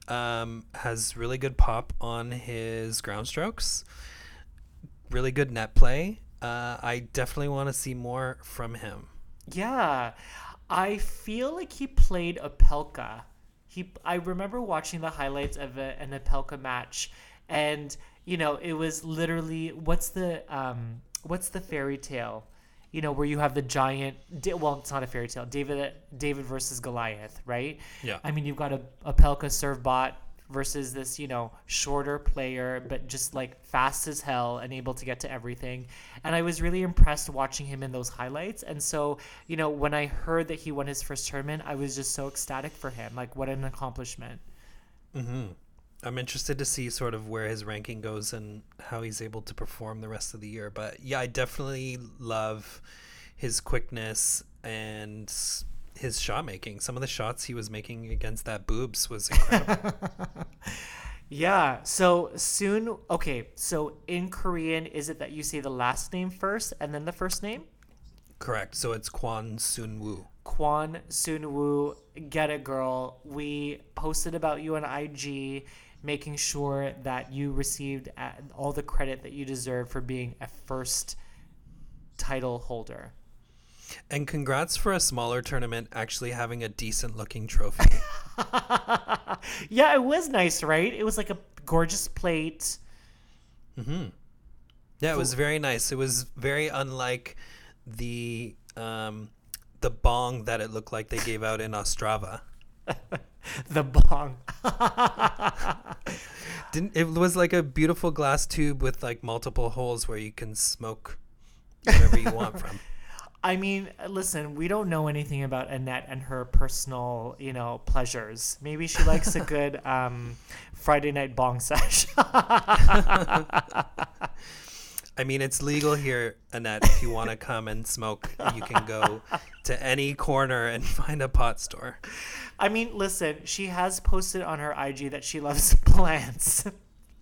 um, has really good pop on his ground strokes, really good net play. Uh, I definitely want to see more from him. Yeah, I feel like he played Opelka. He, I remember watching the highlights of a, an Opelka match, and you know it was literally what's the um what's the fairy tale, you know where you have the giant. Well, it's not a fairy tale. David David versus Goliath, right? Yeah. I mean, you've got a Opelka serve bot versus this, you know, shorter player, but just like fast as hell and able to get to everything. And I was really impressed watching him in those highlights. And so, you know, when I heard that he won his first tournament, I was just so ecstatic for him. Like, what an accomplishment. Mm-hmm. I'm interested to see sort of where his ranking goes and how he's able to perform the rest of the year. But yeah, I definitely love his quickness and his shot making. Some of the shots he was making against that boobs was incredible. [laughs] yeah. So soon, okay. So in Korean, is it that you say the last name first and then the first name? Correct. So it's Kwon Soon Woo. Kwon Soon Woo, get it, girl. We posted about you on IG, making sure that you received uh, all the credit that you deserve for being a first title holder. And congrats for a smaller tournament actually having a decent looking trophy. [laughs] yeah, it was nice, right? It was like a gorgeous plate. Mm-hmm. Yeah, it was very nice. It was very unlike the um, the bong that it looked like they gave out in Ostrava. [laughs] [laughs] the bong. [laughs] Didn't it was like a beautiful glass tube with like multiple holes where you can smoke whatever you want from. [laughs] I mean, listen, we don't know anything about Annette and her personal, you know, pleasures. Maybe she likes a good um, Friday night bong sesh. I mean, it's legal here, Annette. If you want to come and smoke, you can go to any corner and [laughs] find a pot store. I mean, listen, she has posted on her IG that she loves [laughs] plants.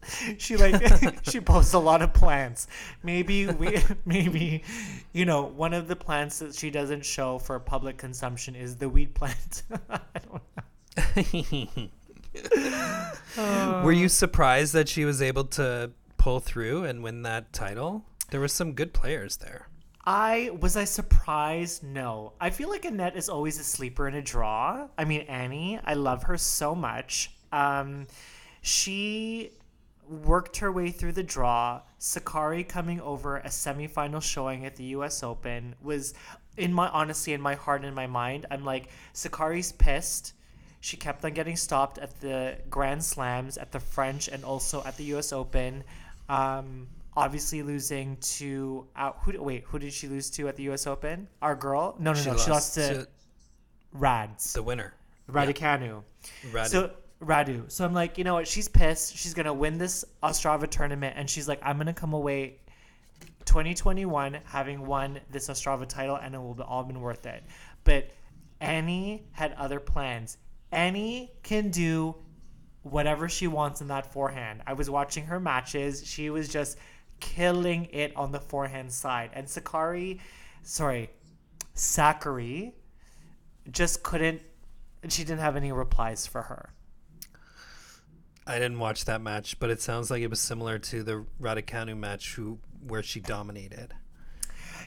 [laughs] she like she posts a lot of plants. Maybe we maybe you know, one of the plants that she doesn't show for public consumption is the weed plant. I don't know. Were you surprised that she was able to pull through and win that title? There were some good players there. I was I surprised? No. I feel like Annette is always a sleeper in a draw. I mean Annie, I love her so much. Um, she worked her way through the draw. Sakkari coming over a semifinal showing at the U.S. Open was, in my honestly, in my heart and in my mind, I'm like Sakkari's pissed. She kept on getting stopped at the Grand Slams, at the French, and also at the U.S. Open. Um, obviously losing to uh, who? Wait, who did she lose to at the U.S. Open? Our girl? No, no, She no. She lost lost to, to Rads. The winner. Raducanu. Radu. So Radu. So I'm like, you know what? She's pissed. She's gonna win this Ostrava tournament, and she's like, I'm gonna come away 2021 having won this Ostrava title, and it will be all been worth it. But Annie had other plans. Annie can do whatever she wants in that forehand. I was watching her matches. She was just killing it on the forehand side. And Sakkari, sorry, Sakkari just couldn't she didn't have any replies for her. I didn't watch that match, but it sounds like it was similar to the Raducanu match who where she dominated.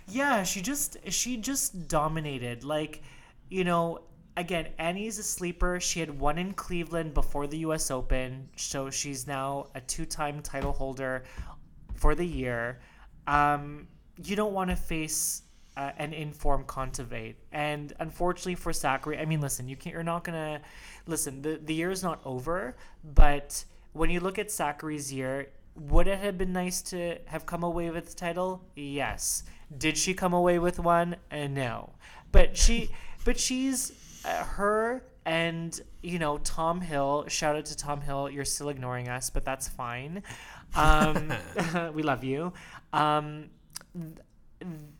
Yeah, she just she just dominated. Like, you know, again, Annie's a sleeper. She had won in Cleveland before the US Open, so she's now a two-time title holder for the year. Um, you don't want to face uh, an informed Kontaveit. And unfortunately for Sakkari, I mean, listen, you can't. You're not gonna listen. The the year is not over, but when you look at Sakkari's year, would it have been nice to have come away with the title? Yes. Did she come away with one? Uh, no. But she, but she's her and you know Tom Hill. Shout out to Tom Hill. You're still ignoring us, but that's fine. Um, [laughs] [laughs] we love you. Um,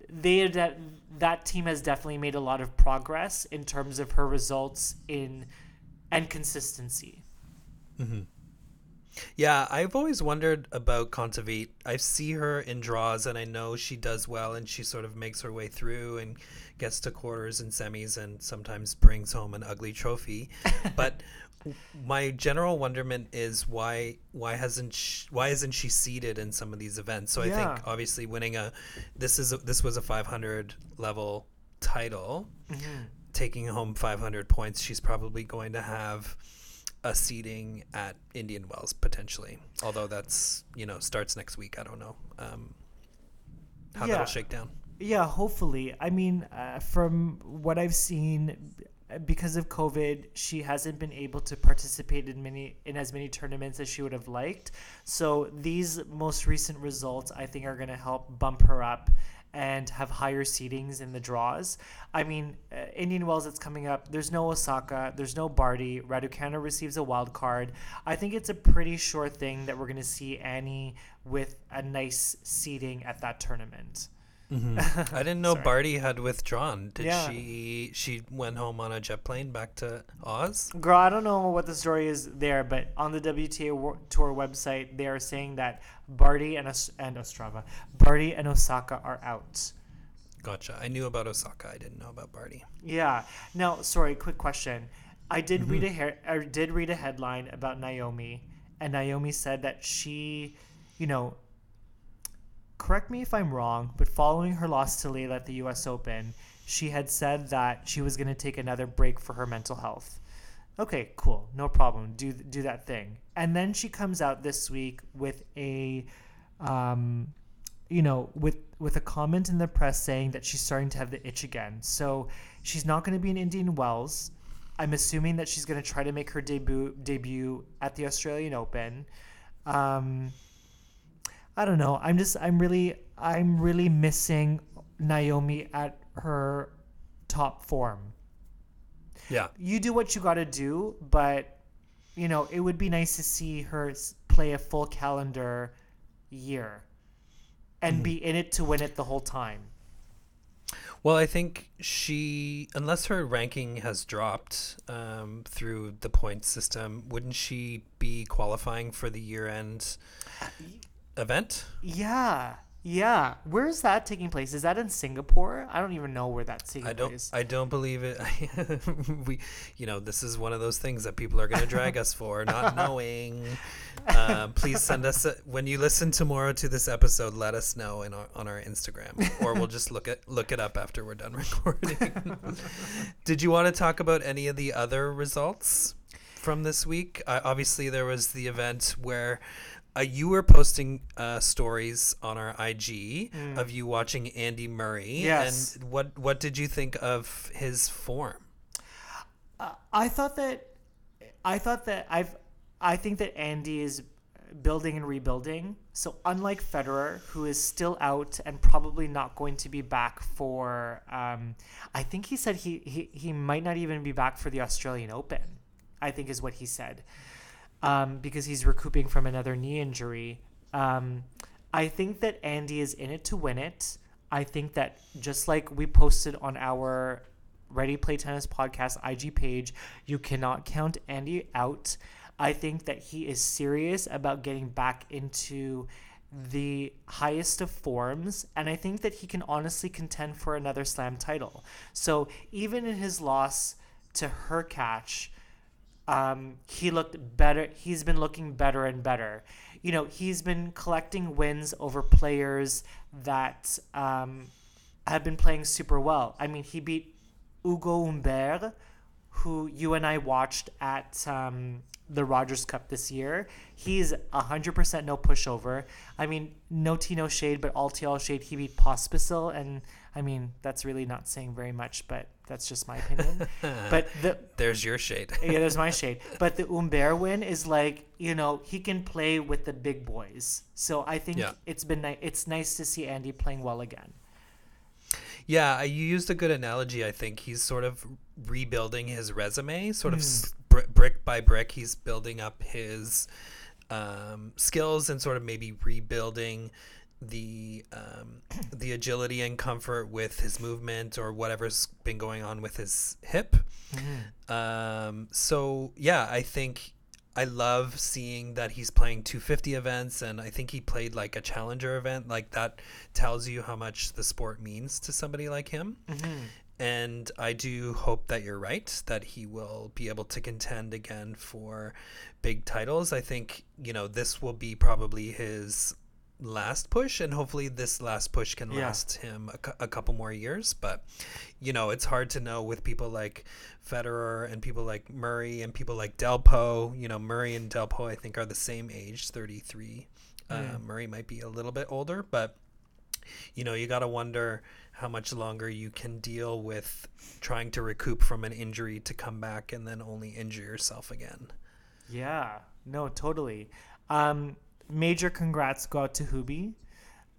they that that team has definitely made a lot of progress in terms of her results in and consistency. Mm-hmm. Yeah, I've always wondered about Kontaveit. I see her in draws, and I know she does well, and she sort of makes her way through and gets to quarters and semis, and sometimes brings home an ugly trophy. [laughs] but my general wonderment is why why hasn't she, why isn't she seeded in some of these events? So I think obviously winning a this is a, this was a 500 level title, mm-hmm. taking home 500 points. She's probably going to have a seating at Indian Wells potentially. Although that's you know starts next week. I don't know um, how Yeah. that'll shake down. Yeah, hopefully. I mean, uh, from what I've seen, because of COVID, she hasn't been able to participate in many in as many tournaments as she would have liked. So these most recent results, I think, are going to help bump her up and have higher seedings in the draws. I mean, uh, Indian Wells that's coming up. There's no Osaka. There's no Barty. Raducanu receives a wild card. I think it's a pretty sure thing that we're going to see Annie with a nice seeding at that tournament. Mm-hmm. [laughs] I didn't know Sorry. Barty had withdrawn. Did Yeah. she? She went home on a jet plane back to Oz. Girl, I don't know what the story is there, but on the WTA Tour website, they are saying that Barty and Os- and Ostrava, Barty and Osaka are out. Gotcha. I knew about Osaka. I didn't know about Barty. Yeah. Now, sorry, quick question. I did mm-hmm. read a he- er, I did read a headline about Naomi, and Naomi said that she, you know, correct me if I'm wrong, but following her loss to Leylah at the U.S. Open, she had said that she was going to take another break for her mental health. Okay, cool, no problem. Do do that thing, and then she comes out this week with a, um, you know, with with a comment in the press saying that she's starting to have the itch again. So she's not going to be in Indian Wells. I'm assuming that she's going to try to make her debut debut at the Australian Open. Um, I don't know. I'm just I'm really I'm really missing Naomi at her top form. Yeah. You do what you got to do, but you know, it would be nice to see her play a full calendar year and be in it to win it the whole time. Well, I think she, unless her ranking has dropped um, through the point system, wouldn't she be qualifying for the year-end event? Yeah. Yeah. Where is that taking place? Is that in Singapore? I don't even know where that's taking I don't. place. I don't believe it. [laughs] we, you know, this is one of those things that people are going to drag us for [laughs] not knowing. Um, please send us a, when you listen tomorrow to this episode. Let us know in our, on our Instagram, or we'll just look at look it up after we're done [laughs] recording. Did you want to talk about any of the other results from this week? Uh, obviously, there was the event where. Uh, you were posting uh, stories on our IG of you watching Andy Murray. Yes. And what what did you think of his form? Uh, I thought that I thought that I've I think that Andy is building and rebuilding. So unlike Federer, who is still out and probably not going to be back for, um, I think he said he, he he might not even be back for the Australian Open. I think is what he said, um, because he's recouping from another knee injury. Um, I think that Andy is in it to win it. I think that just like we posted on our Ready Play Tennis podcast IG page, you cannot count Andy out. I think that he is serious about getting back into the highest of forms, and I think that he can honestly contend for another slam title. So even in his loss to Hurkacz, um, he looked better. He's been looking better and better. You know, he's been collecting wins over players that um, have been playing super well. I mean, he beat Ugo Humbert, who you and I watched at um, the Rogers Cup this year. He's 100% no pushover. I mean, no tea, no shade, but all all shade. He beat Pospisil, and I mean, that's really not saying very much, but that's just my opinion. [laughs] but the There's your shade. yeah, there's my [laughs] shade. But the Humbert win is like, you know, he can play with the big boys. So I think Yeah. it's been ni- it's nice to see Andy playing well again. Yeah, you used a good analogy. I think he's sort of rebuilding his resume, sort of mm. br- brick by brick. He's building up his um, skills and sort of maybe rebuilding the um, [clears throat] the agility and comfort with his movement or whatever's been going on with his hip. Mm-hmm. Um, so yeah, I think I love seeing that he's playing 250 events, and I think he played like a challenger event. Like that tells you how much the sport means to somebody like him. Mm-hmm. And I do hope that you're right, that he will be able to contend again for big titles. I think, you know, this will be probably his last push and hopefully this last push can yeah. last him a, a, couple more years. But you know it's hard to know with people like Federer and people like Murray and people like Delpo you know Murray and Delpo I think are the same age 33 mm. uh, Murray might be a little bit older but you know you got to wonder how much longer you can deal with trying to recoup from an injury to come back and then only injure yourself again. Yeah. No totally. Um major congrats go out to Hubie,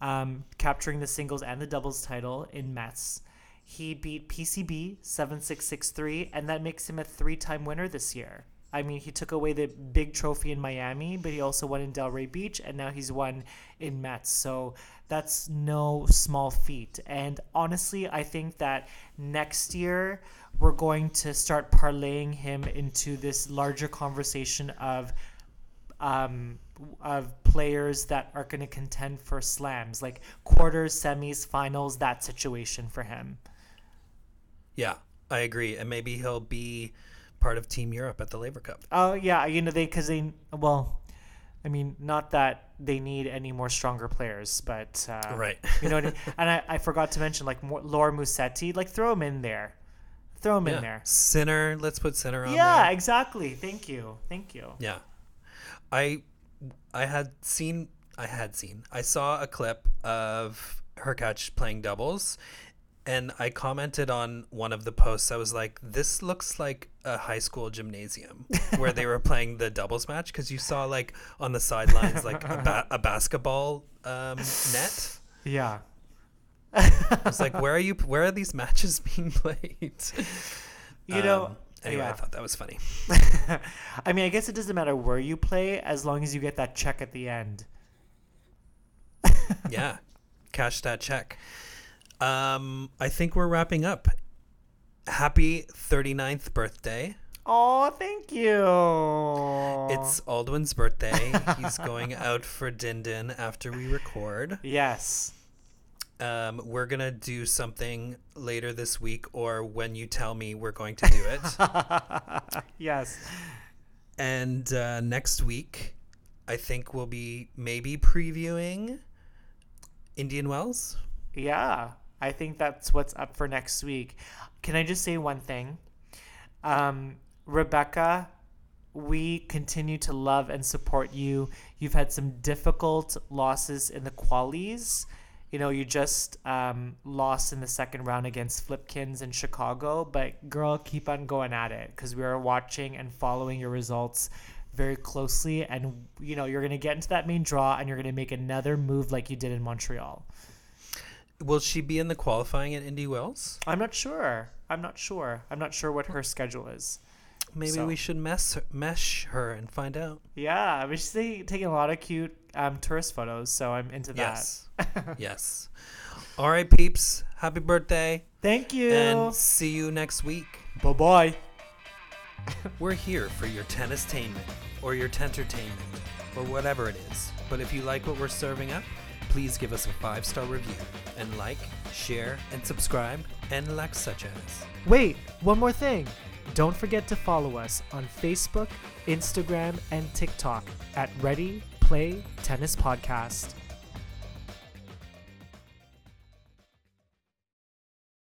um, capturing the singles and the doubles title in Metz. He beat PCB 7663, and that makes him a three time winner this year. I mean, he took away the big trophy in Miami, but he also won in Delray Beach, and now he's won in Metz. So that's no small feat. And honestly, I think that next year we're going to start parlaying him into this larger conversation of um, of players that are going to contend for slams, like quarters, semis, finals, that situation for him. Yeah, I agree, and maybe he'll be part of Team Europe at the Labor Cup. Oh yeah, you know they because they well, I mean not that they need any more stronger players, but uh, right, you know, I mean? and I, I forgot to mention like Laura Musetti, like throw him in there. Throw him yeah. in there. Sinner, let's put Sinner on Yeah, there. exactly. Thank you. Thank you. Yeah. I I had seen I had seen I saw a clip of Hurkacz playing doubles and I commented on one of the posts. I was like, "This looks like a high school gymnasium where they were [laughs] playing the doubles match because you saw like on the sidelines like a, ba- a basketball um, net." Yeah. I was like, "Where are you? Where are these matches being played?" You know, um, Anyway, yeah. I thought that was funny. [laughs] I mean, I guess it doesn't matter where you play as long as you get that check at the end. [laughs] yeah, cash that check. Um, I think we're wrapping up. Happy 39th birthday. Oh, thank you. It's Aldwin's birthday. He's going out for Din Din after we record. [laughs] Yes. Um, we're gonna do something later this week, or when you tell me we're going to do it. [laughs] yes. And uh, next week, I think we'll be maybe previewing Indian Wells. Yeah, I think that's what's up for next week. Can I just say one thing? Um, Rebecca, we continue to love and support you. You've had some difficult losses in the qualies you know, you just um, lost in the second round against Flipkens in Chicago, but girl, keep on going at it because we are watching and following your results very closely. And, you know, you're going to get into that main draw and you're going to make another move like you did in Montreal. Will she be in the qualifying at Indy Wells? I'm not sure. I'm not sure. I'm not sure what her schedule is. Maybe so. we should mess mesh her and find out. Yeah, I mean, she's taking a lot of cute um, tourist photos, so I'm into that. [laughs] Yes. All right, peeps. Happy birthday. Thank you. And see you next week. Bye bye. [laughs] We're here for your tennistainment or your tentertainment or whatever it is. But if you like what we're serving up, please give us a five star review and like, share, and subscribe, and like such as. Wait, one more thing. Don't forget to follow us on Facebook, Instagram, and TikTok at Ready Play Tennis Podcast.